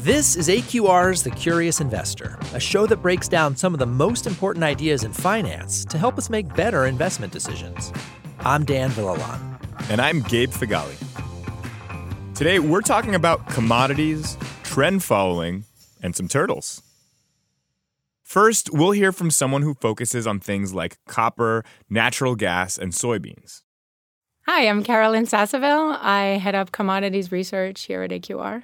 This is AQR's The Curious Investor, a show that breaks down some of the most important ideas in finance to help us make better investment decisions. I'm Dan Villalon. And I'm Gabe Feghali. Today, we're talking about commodities, trend following, and some turtles. First, we'll hear from someone who focuses on things like copper, natural gas, and soybeans. Hi, I'm Caroline Sasseville. I head up commodities research here at AQR.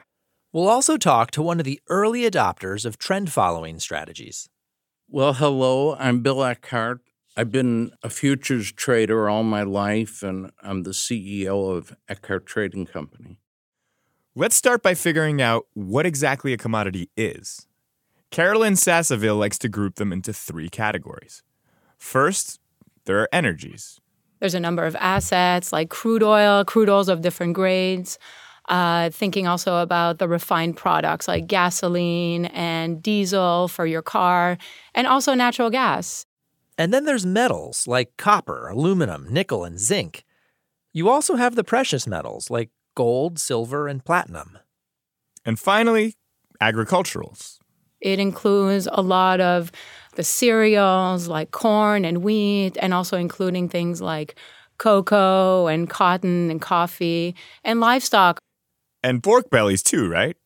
We'll also talk to one of the early adopters of trend following strategies. Well, hello, I'm Bill Eckhardt. I've been a futures trader all my life, and I'm the CEO of Eckhardt Trading Company. Let's start by figuring out what exactly a commodity is. Caroline Sasseville likes to group them into three categories. First, there are energies. There's a number of assets like crude oil, crude oils of different grades. Uh, thinking also about the refined products like gasoline and diesel for your car, and also natural gas. And then there's metals like copper, aluminum, nickel, and zinc. You also have the precious metals like gold, silver, and platinum. And finally, agriculturals. It includes a lot of the cereals like corn and wheat, and also including things like cocoa and cotton and coffee and livestock. And pork bellies, too, right?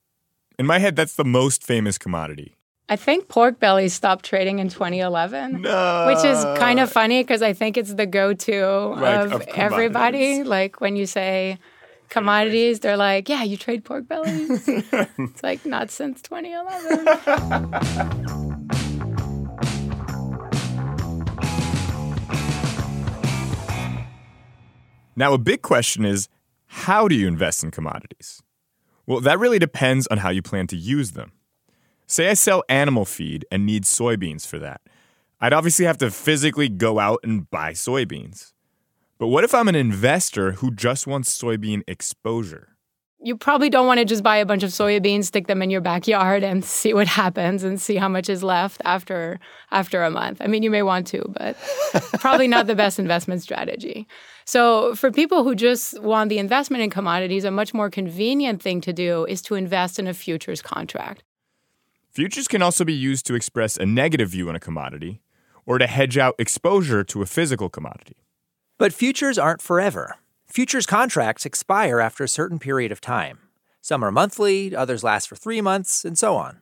In my head, that's the most famous commodity. I think pork bellies stopped trading in 2011, no. which is kind of funny because I think it's the go-to of, of everybody. Like when you say commodities, they're like, "Yeah, you trade pork bellies." it's like not since 2011. Now, a big question is how do you invest in commodities? Well, that really depends on how you plan to use them. Say I sell animal feed and need soybeans for that. I'd obviously have to physically go out and buy soybeans. But what if I'm an investor who just wants soybean exposure? You probably don't want to just buy a bunch of soybeans, stick them in your backyard, and see what happens and see how much is left after after a month. I mean, you may want to, but probably not the best investment strategy. So, for people who just want the investment in commodities, a much more convenient thing to do is to invest in a futures contract. Futures can also be used to express a negative view on a commodity or to hedge out exposure to a physical commodity. But futures aren't forever. Futures contracts expire after a certain period of time. Some are monthly, others last for three months, and so on.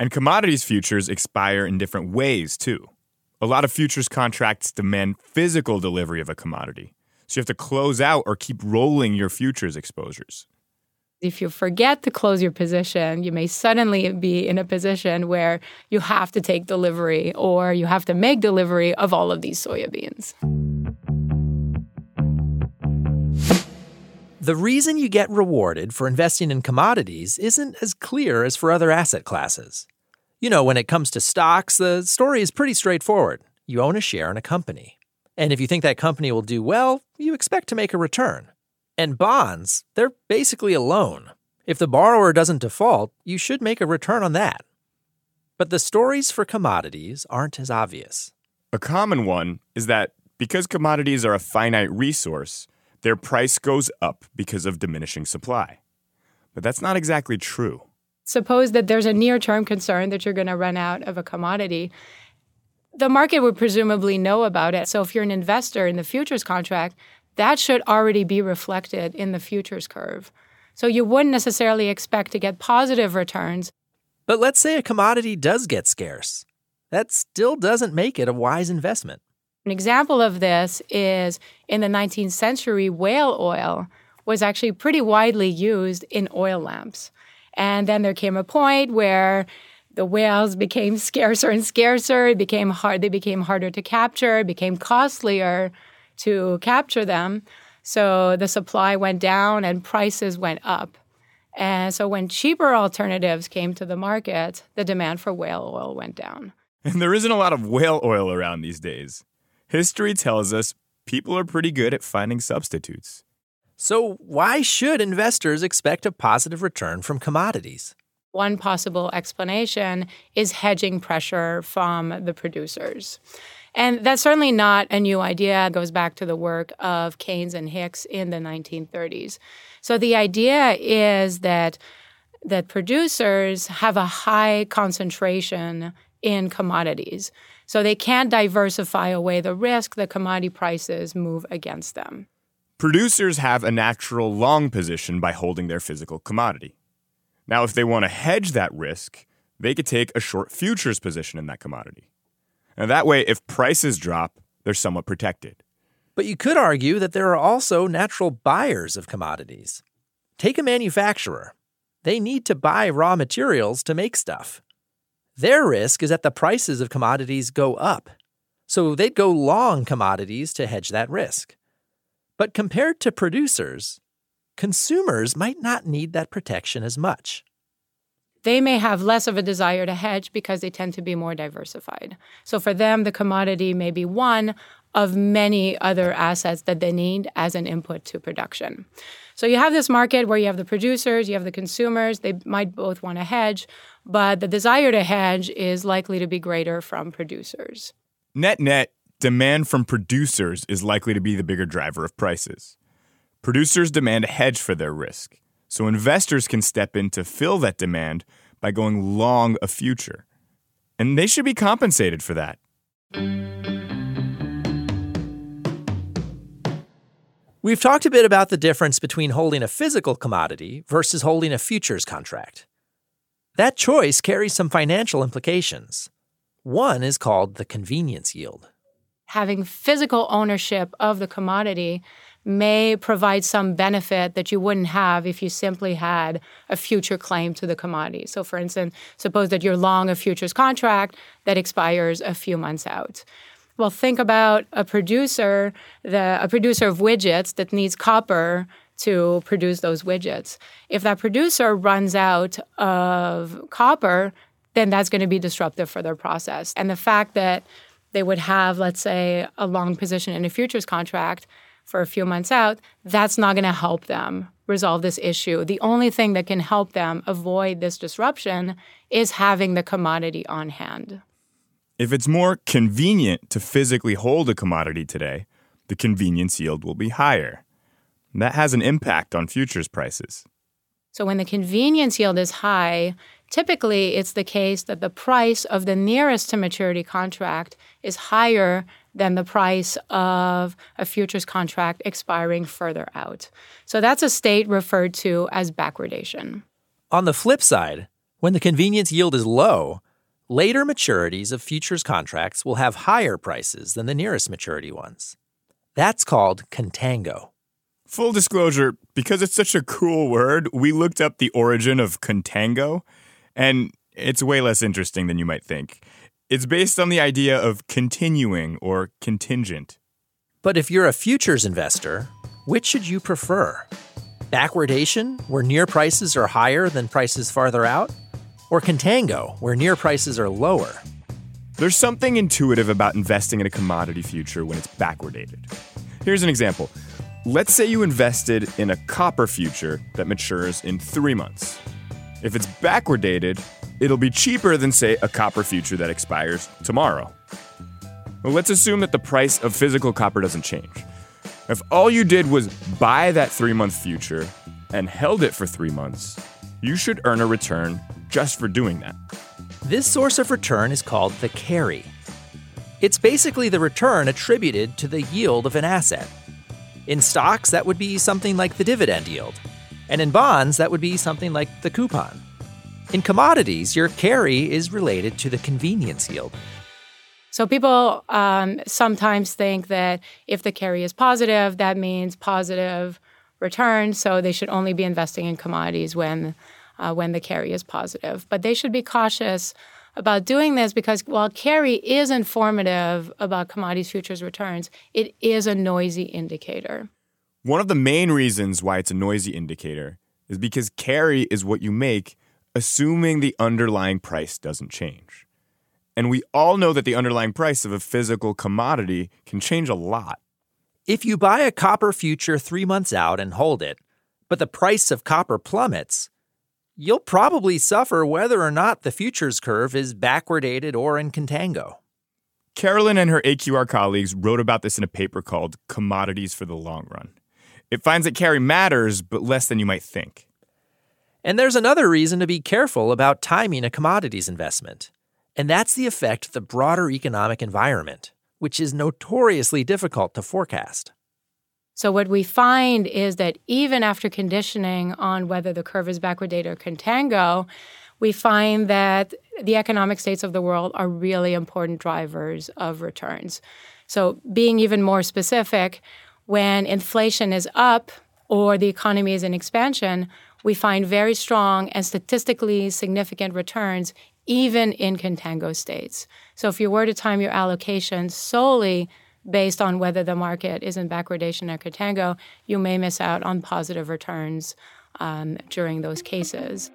And commodities futures expire in different ways, too. A lot of futures contracts demand physical delivery of a commodity, so you have to close out or keep rolling your futures exposures. If you forget to close your position, you may suddenly be in a position where you have to take delivery or you have to make delivery of all of these soybeans. The reason you get rewarded for investing in commodities isn't as clear as for other asset classes. You know, when it comes to stocks, the story is pretty straightforward. You own a share in a company. And if you think that company will do well, you expect to make a return. And bonds, they're basically a loan. If the borrower doesn't default, you should make a return on that. But the stories for commodities aren't as obvious. A common one is that because commodities are a finite resource, their price goes up because of diminishing supply. But that's not exactly true. Suppose that there's a near term concern that you're going to run out of a commodity. The market would presumably know about it. So if you're an investor in the futures contract, that should already be reflected in the futures curve. So you wouldn't necessarily expect to get positive returns. But let's say a commodity does get scarce. That still doesn't make it a wise investment. An example of this is in the 19th century, whale oil was actually pretty widely used in oil lamps. And then there came a point where the whales became scarcer and scarcer. It became hard. They became harder to capture. It became costlier to capture them. So the supply went down and prices went up. And so when cheaper alternatives came to the market, the demand for whale oil went down. And there isn't a lot of whale oil around these days. History tells us people are pretty good at finding substitutes. So, why should investors expect a positive return from commodities? One possible explanation is hedging pressure from the producers. And that's certainly not a new idea. It goes back to the work of Keynes and Hicks in the 1930s. So the idea is that that producers have a high concentration in commodities. So they can't diversify away the risk that commodity prices move against them. Producers have a natural long position by holding their physical commodity. Now, if they want to hedge that risk, they could take a short futures position in that commodity. And that way, if prices drop, they're somewhat protected. But you could argue that there are also natural buyers of commodities. Take a manufacturer. They need to buy raw materials to make stuff. Their risk is that the prices of commodities go up. So they'd go long commodities to hedge that risk. But compared to producers, consumers might not need that protection as much. They may have less of a desire to hedge because they tend to be more diversified. So for them, the commodity may be one of many other assets that they need as an input to production. So you have this market where you have the producers, you have the consumers, they might both want to hedge, but the desire to hedge is likely to be greater from producers. Net net, demand from producers is likely to be the bigger driver of prices. Producers demand a hedge for their risk, so investors can step in to fill that demand by going long a future. And they should be compensated for that. We've talked a bit about the difference between holding a physical commodity versus holding a futures contract. That choice carries some financial implications. One is called the convenience yield having physical ownership of the commodity may provide some benefit that you wouldn't have if you simply had a future claim to the commodity. So, for instance, suppose that you're long a futures contract that expires a few months out. Well, think about a producer, the, a producer of widgets that needs copper to produce those widgets. If that producer runs out of copper, then that's going to be disruptive for their process. And the fact that they would have, let's say, a long position in a futures contract for a few months out, that's not going to help them resolve this issue. The only thing that can help them avoid this disruption is having the commodity on hand. If it's more convenient to physically hold a commodity today, the convenience yield will be higher. That has an impact on futures prices. So when the convenience yield is high, typically it's the case that the price of the nearest to maturity contract is higher than the price of a futures contract expiring further out. So that's a state referred to as backwardation. On the flip side, when the convenience yield is low, later maturities of futures contracts will have higher prices than the nearest maturity ones. That's called contango. Full disclosure, because it's such a cool word, we looked up the origin of contango, and it's way less interesting than you might think. It's based on the idea of continuing or contingent. But if you're a futures investor, which should you prefer? Backwardation, where near prices are higher than prices farther out? Or contango, where near prices are lower? There's something intuitive about investing in a commodity future when it's backwardated. Here's an example. Let's say you invested in a copper future that matures in three months. If it's backwardated, it'll be cheaper than, say, a copper future that expires tomorrow. Well, let's assume that the price of physical copper doesn't change. If all you did was buy that three month future and held it for three months, you should earn a return just for doing that. This source of return is called the carry. It's basically the return attributed to the yield of an asset. In stocks, that would be something like the dividend yield. And in bonds, that would be something like the coupon. In commodities, your carry is related to the convenience yield. So people um, sometimes think that if the carry is positive, that means positive return. So they should only be investing in commodities when uh, when the carry is positive. But they should be cautious about doing this because while carry is informative about commodities futures returns, it is a noisy indicator. One of the main reasons why it's a noisy indicator is because carry is what you make assuming the underlying price doesn't change. And we all know that the underlying price of a physical commodity can change a lot. If you buy a copper future three months out and hold it, but the price of copper plummets, you'll probably suffer whether or not the futures curve is backwardated or in contango. Caroline and her AQR colleagues wrote about this in a paper called Commodities for the Long Run. It finds that carry matters, but less than you might think. And there's another reason to be careful about timing a commodities investment, and that's the effect of the broader economic environment, which is notoriously difficult to forecast. So, what we find is that even after conditioning on whether the curve is backwardated or contango, we find that the economic states of the world are really important drivers of returns. So, being even more specific, when inflation is up or the economy is in expansion, we find very strong and statistically significant returns even in contango states. So, if you were to time your allocation solely based on whether the market is in backwardation or contango, you may miss out on positive returns um, during those cases.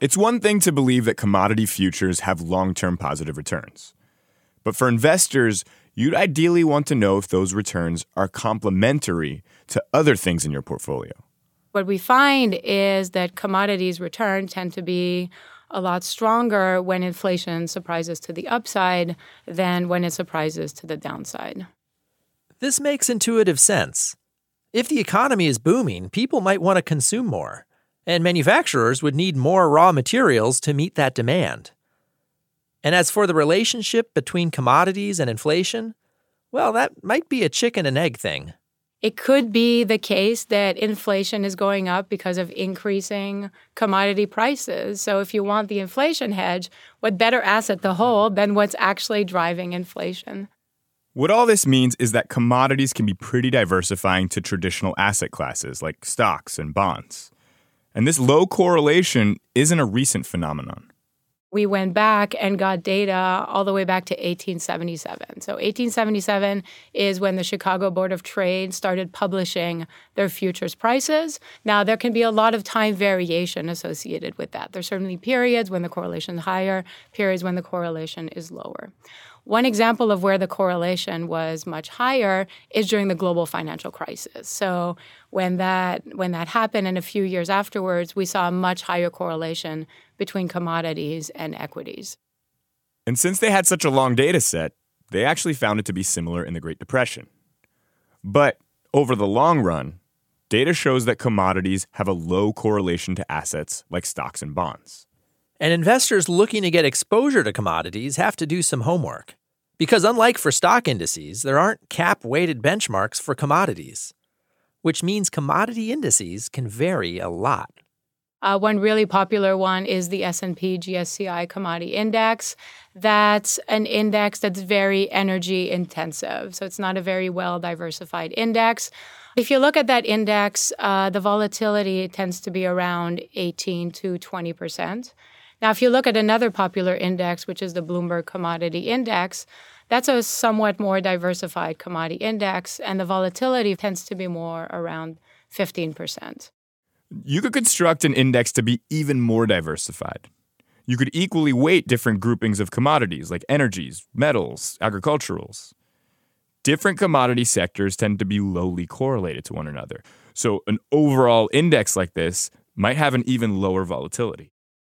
It's one thing to believe that commodity futures have long term positive returns. But for investors, you'd ideally want to know if those returns are complementary to other things in your portfolio. What we find is that commodities return tend to be a lot stronger when inflation surprises to the upside than when it surprises to the downside. This makes intuitive sense. If the economy is booming, people might want to consume more and manufacturers would need more raw materials to meet that demand. And as for the relationship between commodities and inflation, well, that might be a chicken and egg thing. It could be the case that inflation is going up because of increasing commodity prices. So, if you want the inflation hedge, what better asset to hold than what's actually driving inflation? What all this means is that commodities can be pretty diversifying to traditional asset classes like stocks and bonds. And this low correlation isn't a recent phenomenon. We went back and got data all the way back to 1877. So, 1877 is when the Chicago Board of Trade started publishing their futures prices. Now, there can be a lot of time variation associated with that. There's certainly periods when the correlation is higher, periods when the correlation is lower. One example of where the correlation was much higher is during the global financial crisis. So when that when that happened and a few years afterwards, we saw a much higher correlation between commodities and equities. And since they had such a long data set, they actually found it to be similar in the Great Depression. But over the long run, data shows that commodities have a low correlation to assets like stocks and bonds. And investors looking to get exposure to commodities have to do some homework. Because unlike for stock indices, there aren't cap weighted benchmarks for commodities, which means commodity indices can vary a lot. Uh, one really popular one is the S&P GSCI Commodity Index. That's an index that's very energy intensive, so it's not a very well diversified index. If you look at that index, uh, the volatility tends to be around 18 to 20 percent. Now, if you look at another popular index, which is the Bloomberg Commodity Index, that's a somewhat more diversified commodity index, and the volatility tends to be more around 15%. You could construct an index to be even more diversified. You could equally weight different groupings of commodities like energies, metals, agriculturals. Different commodity sectors tend to be lowly correlated to one another. So, an overall index like this might have an even lower volatility.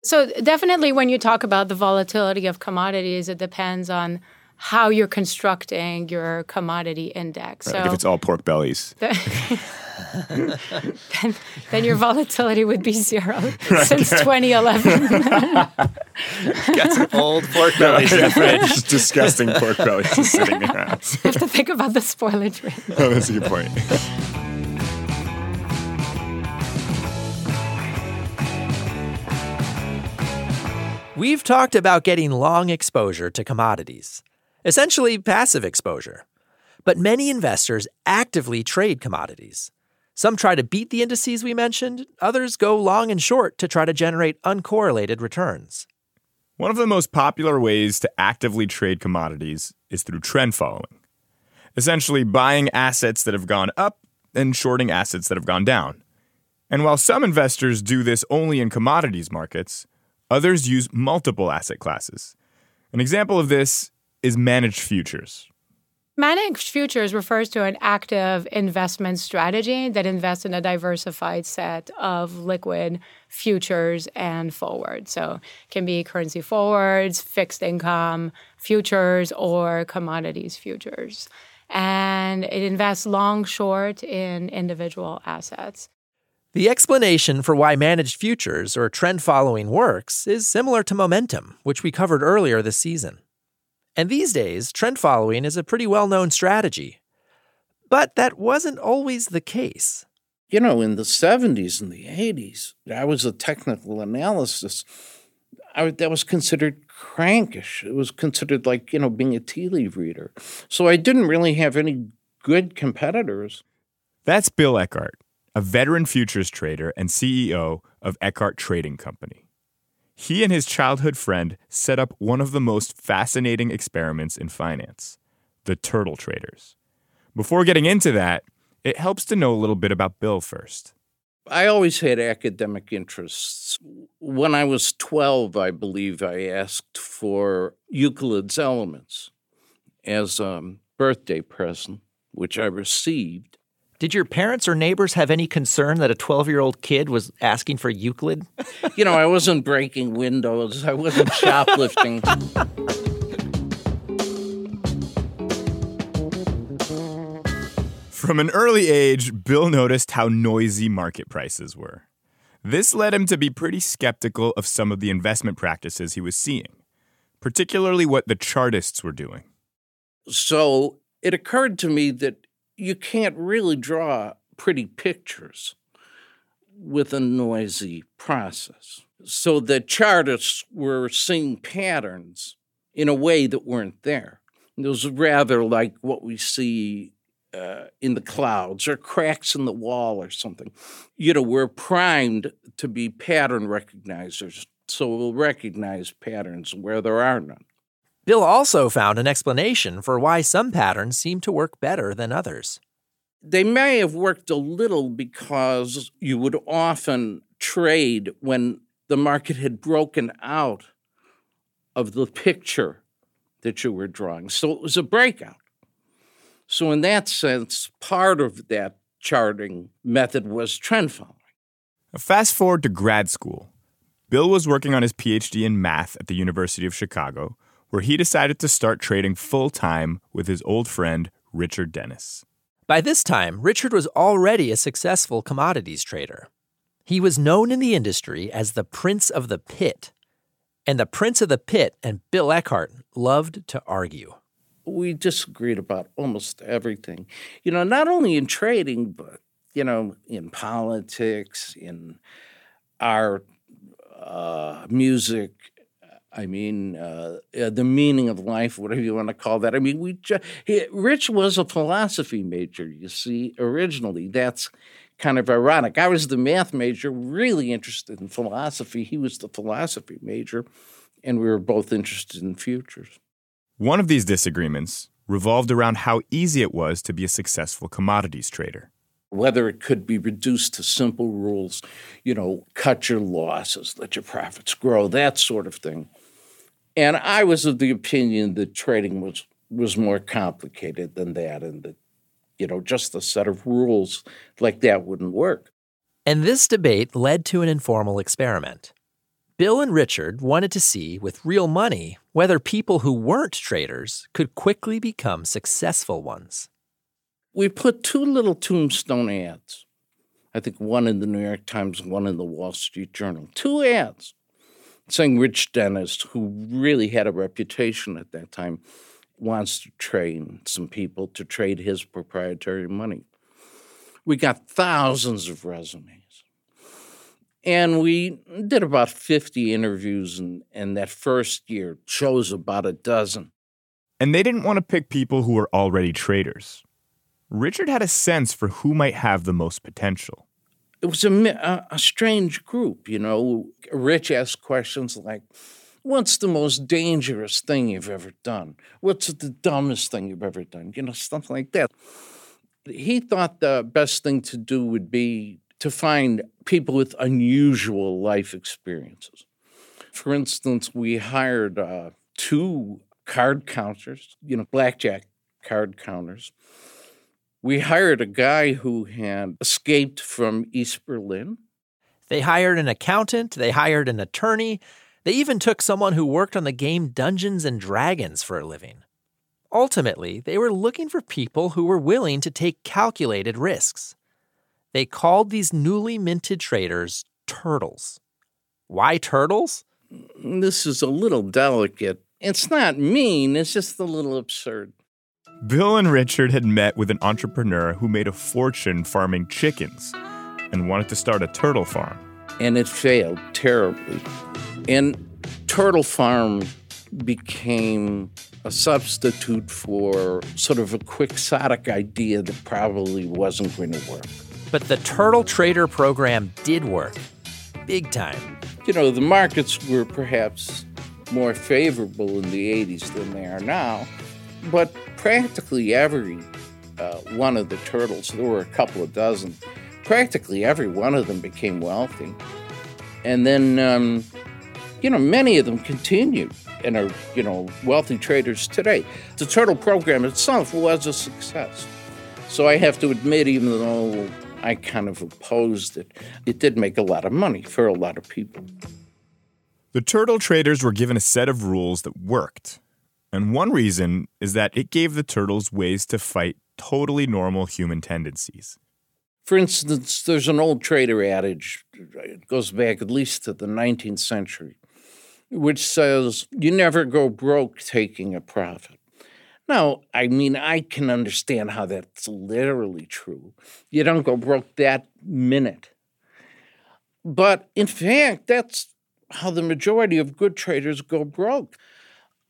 So definitely when you talk about the volatility of commodities, it depends on how you're constructing your commodity index. Right, so if it's all pork bellies. then, then, your volatility would be zero right. since 2011. Got some old pork bellies in the fridge. disgusting pork bellies just sitting around. you have to think about the spoilage rate. Oh, that's a good point. We've talked about getting long exposure to commodities, essentially passive exposure. But many investors actively trade commodities. Some try to beat the indices we mentioned, others go long and short to try to generate uncorrelated returns. One of the most popular ways to actively trade commodities is through trend following, essentially buying assets that have gone up and shorting assets that have gone down. And while some investors do this only in commodities markets, Others use multiple asset classes. An example of this is managed futures. Managed futures refers to an active investment strategy that invests in a diversified set of liquid futures and forwards. So it can be currency forwards, fixed income futures, or commodities futures. and it invests long, short in individual assets. The explanation for why managed futures or trend following works is similar to momentum, which we covered earlier this season. And these days, trend following is a pretty well known strategy. But that wasn't always the case. You know, in the 70s and the 80s, I was a technical analysis. I, that was considered crankish. It was considered like, you know, being a tea leaf reader. So I didn't really have any good competitors. That's Bill Eckhardt a veteran futures trader and CEO of Eckhardt Trading Company. He and his childhood friend set up one of the most fascinating experiments in finance the turtle traders. Before getting into that, it helps to know a little bit about Bill first. I always had academic interests. When I was 12, I believe I asked for Euclid's Elements as a birthday present, which I received. Did your parents or neighbors have any concern that a 12 year old kid was asking for Euclid? you know, I wasn't breaking windows, I wasn't shoplifting. From an early age, Bill noticed how noisy market prices were. This led him to be pretty skeptical of some of the investment practices he was seeing, particularly what the chartists were doing. So it occurred to me that you can't really draw pretty pictures with a noisy process. So the chartists were seeing patterns in a way that weren't there. It was rather like what we see uh, in the clouds or cracks in the wall or something. You know, we're primed to be pattern recognizers, so we'll recognize patterns where there are none. Bill also found an explanation for why some patterns seem to work better than others. They may have worked a little because you would often trade when the market had broken out of the picture that you were drawing. So it was a breakout. So, in that sense, part of that charting method was trend following. Fast forward to grad school. Bill was working on his PhD in math at the University of Chicago where he decided to start trading full time with his old friend, Richard Dennis. By this time, Richard was already a successful commodities trader. He was known in the industry as the Prince of the Pit, and the Prince of the Pit and Bill Eckhardt loved to argue. We disagreed about almost everything. You know, not only in trading, but, you know, in politics, in art, uh, music, I mean, uh, uh, the meaning of life, whatever you want to call that. I mean, we just, he, Rich was a philosophy major, you see, originally. That's kind of ironic. I was the math major, really interested in philosophy. He was the philosophy major, and we were both interested in futures. One of these disagreements revolved around how easy it was to be a successful commodities trader whether it could be reduced to simple rules, you know, cut your losses, let your profits grow, that sort of thing. And I was of the opinion that trading was was more complicated than that, and that you know just a set of rules like that wouldn't work. And this debate led to an informal experiment. Bill and Richard wanted to see, with real money, whether people who weren't traders could quickly become successful ones. We put two little tombstone ads. I think one in the New York Times, one in the Wall Street Journal. Two ads saying Rich Dennis, who really had a reputation at that time, wants to train some people to trade his proprietary money. We got thousands of resumes. And we did about 50 interviews, and, and that first year chose about a dozen. And they didn't want to pick people who were already traders. Richard had a sense for who might have the most potential it was a, a, strange group, you know. Rich asked questions like, What's the most dangerous thing you've ever done? What's the dumbest thing you've ever done? You know, stuff like that. He thought the best thing to do would be to find people with unusual life experiences. For instance, we hired uh, two card counters, you know, blackjack card counters we hired a guy who had escaped from East Berlin. They hired an accountant, they hired an attorney, they even took someone who worked on the game Dungeons and Dragons for a living. Ultimately, they were looking for people who were willing to take calculated risks. They called these newly minted traders turtles. Why turtles? This is a little delicate. It's not mean, it's just a little absurd. Bill and Richard had met with an entrepreneur who made a fortune farming chickens and wanted to start a turtle farm. And it failed terribly. And Turtle Farm became a substitute for sort of a quixotic idea that probably wasn't going to work. But the Turtle Trader program did work. Big time. You know, the markets were perhaps more favorable in the 80s than they are now, but practically every uh, one of the turtles, there were a couple of dozen, practically every one of them became wealthy. And then, um, you know, many of them continued and are, you know, wealthy traders today. The turtle program itself was a success. So I have to admit, even though I kind of opposed it, it did make a lot of money for a lot of people. The turtle traders were given a set of rules that worked. And one reason is that it gave the turtles ways to fight totally normal human tendencies. For instance, there's an old trader adage, it goes back at least to the 19th century, which says, You never go broke taking a profit. Now, I mean, I can understand how that's literally true. You don't go broke that minute. But in fact, that's how the majority of good traders go broke.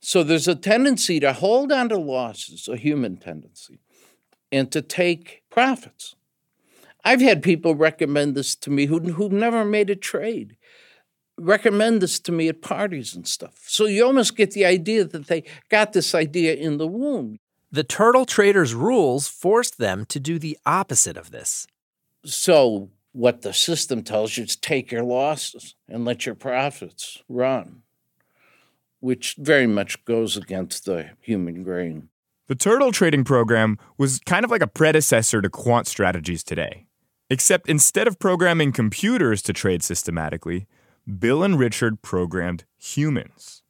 So there's a tendency to hold on to losses, a human tendency, and to take profits. I've had people recommend this to me who, who've never made a trade, recommend this to me at parties and stuff. So you almost get the idea that they got this idea in the womb. The turtle traders' rules forced them to do the opposite of this. So what the system tells you is take your losses and let your profits run, which very much goes against the human grain. The turtle trading program was kind of like a predecessor to quant strategies today. Except instead of programming computers to trade systematically, Bill and Richard programmed humans.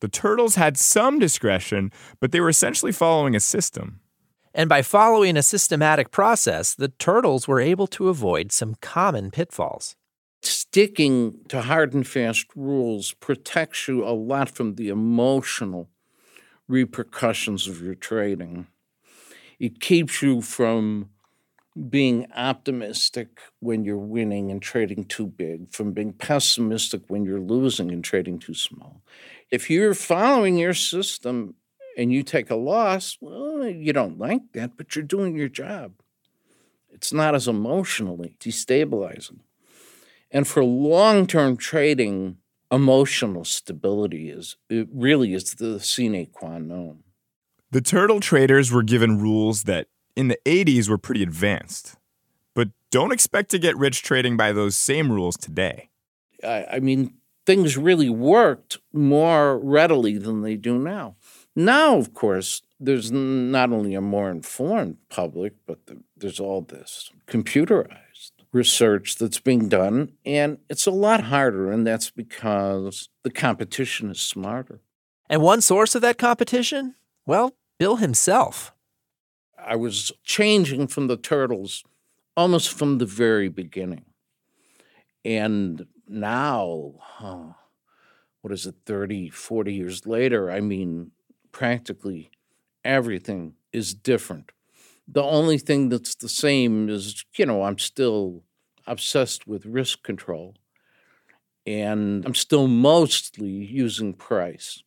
The turtles had some discretion, but they were essentially following a system. And by following a systematic process, the turtles were able to avoid some common pitfalls. Sticking to hard and fast rules protects you a lot from the emotional repercussions of your trading. It keeps you from being optimistic when you're winning and trading too big, from being pessimistic when you're losing and trading too small. If you're following your system and you take a loss, well, you don't like that, but you're doing your job. It's not as emotionally destabilizing. And for long term trading, emotional stability is it really is the sine qua non. The turtle traders were given rules that in the 80s were pretty advanced. But don't expect to get rich trading by those same rules today. I, I mean, things really worked more readily than they do now. Now, of course, there's not only a more informed public, but the, there's all this computerized research that's being done, and it's a lot harder, and that's because the competition is smarter. And one source of that competition? Well, Bill himself. I was changing from the turtles almost from the very beginning. And now, huh, what is it, 30, 40 years later, I mean, practically everything is different. The only thing that's the same is, you know, I'm still obsessed with risk control and I'm still mostly using price.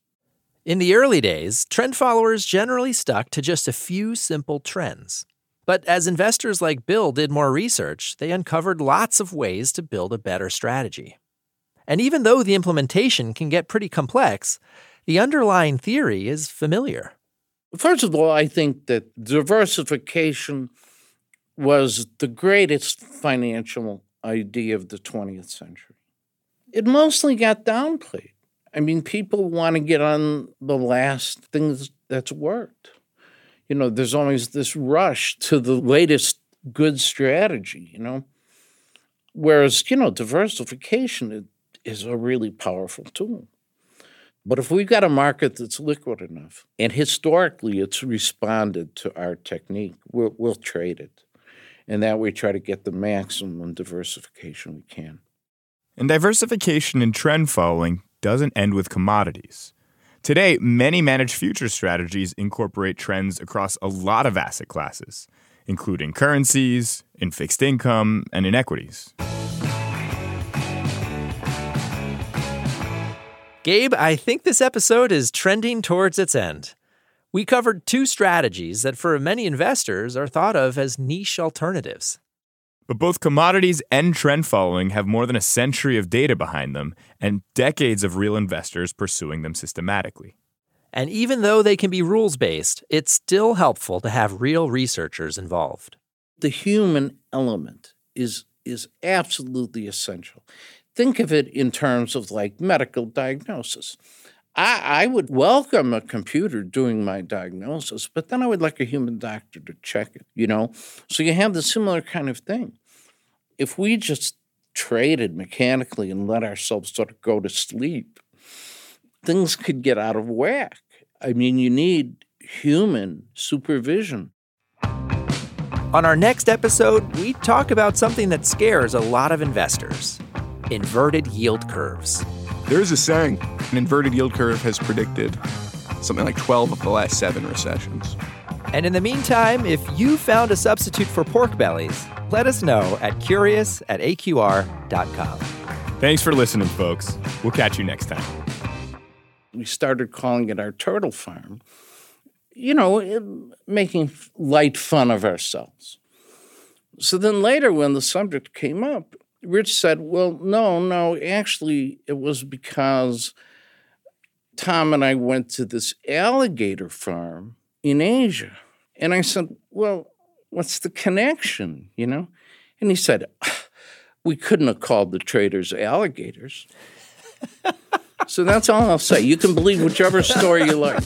In the early days, trend followers generally stuck to just a few simple trends. But as investors like Bill did more research, they uncovered lots of ways to build a better strategy. And even though the implementation can get pretty complex, the underlying theory is familiar. First of all, I think that diversification was the greatest financial idea of the 20th century. It mostly got downplayed. I mean, people want to get on the last things that's worked. You know, there's always this rush to the latest good strategy, you know. Whereas, you know, diversification is a really powerful tool. But if we've got a market that's liquid enough, and historically it's responded to our technique, we'll, we'll trade it. And that way, try to get the maximum diversification we can. And diversification and trend following doesn't end with commodities. Today, many managed futures strategies incorporate trends across a lot of asset classes, including currencies, in fixed income, and in equities. Gabe, I think this episode is trending towards its end. We covered two strategies that, for many investors, are thought of as niche alternatives. But both commodities and trend following have more than a century of data behind them and decades of real investors pursuing them systematically. And even though they can be rules based, it's still helpful to have real researchers involved. The human element is, is absolutely essential think of it in terms of like medical diagnosis. I, I, would welcome a computer doing my diagnosis, but then I would like a human doctor to check it, you know? So you have the similar kind of thing. If we just traded mechanically and let ourselves sort of go to sleep, things could get out of whack. I mean, you need human supervision. On our next episode, we talk about something that scares a lot of investors inverted yield curves. There's a saying an inverted yield curve has predicted something like 12 of the last seven recessions. And in the meantime, if you found a substitute for pork bellies, let us know at curious at aqr.com. Thanks for listening, folks. We'll catch you next time. We started calling it our turtle farm, you know, making light fun of ourselves. So then later, when the subject came up, Rich said, Well, no, no, actually, it was because Tom and I went to this alligator farm in Asia. And I said, Well, what's the connection, you know? And he said, ah, We couldn't have called the traders alligators. so that's all I'll say. You can believe whichever story you like.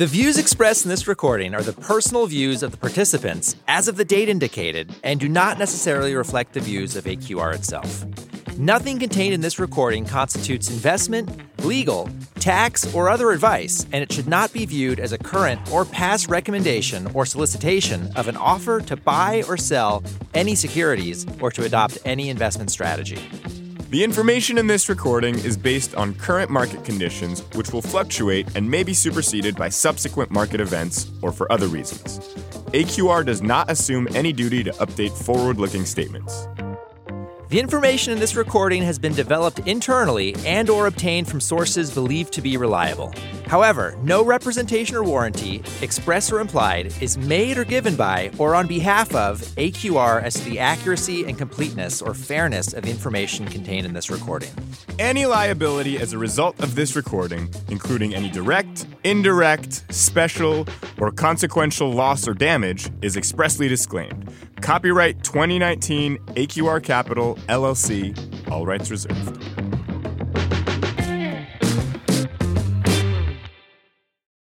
The views expressed in this recording are the personal views of the participants as of the date indicated and do not necessarily reflect the views of AQR itself. Nothing contained in this recording constitutes investment, legal, tax, or other advice, and it should not be viewed as a current or past recommendation or solicitation of an offer to buy or sell any securities or to adopt any investment strategy. The information in this recording is based on current market conditions, which will fluctuate and may be superseded by subsequent market events or for other reasons. AQR does not assume any duty to update forward looking statements. The information in this recording has been developed internally and or obtained from sources believed to be reliable. However, no representation or warranty, express or implied, is made or given by or on behalf of AQR as to the accuracy and completeness or fairness of information contained in this recording. Any liability as a result of this recording, including any direct, indirect, special, or consequential loss or damage, is expressly disclaimed. Copyright 2019 AQR Capital LLC, all rights reserved.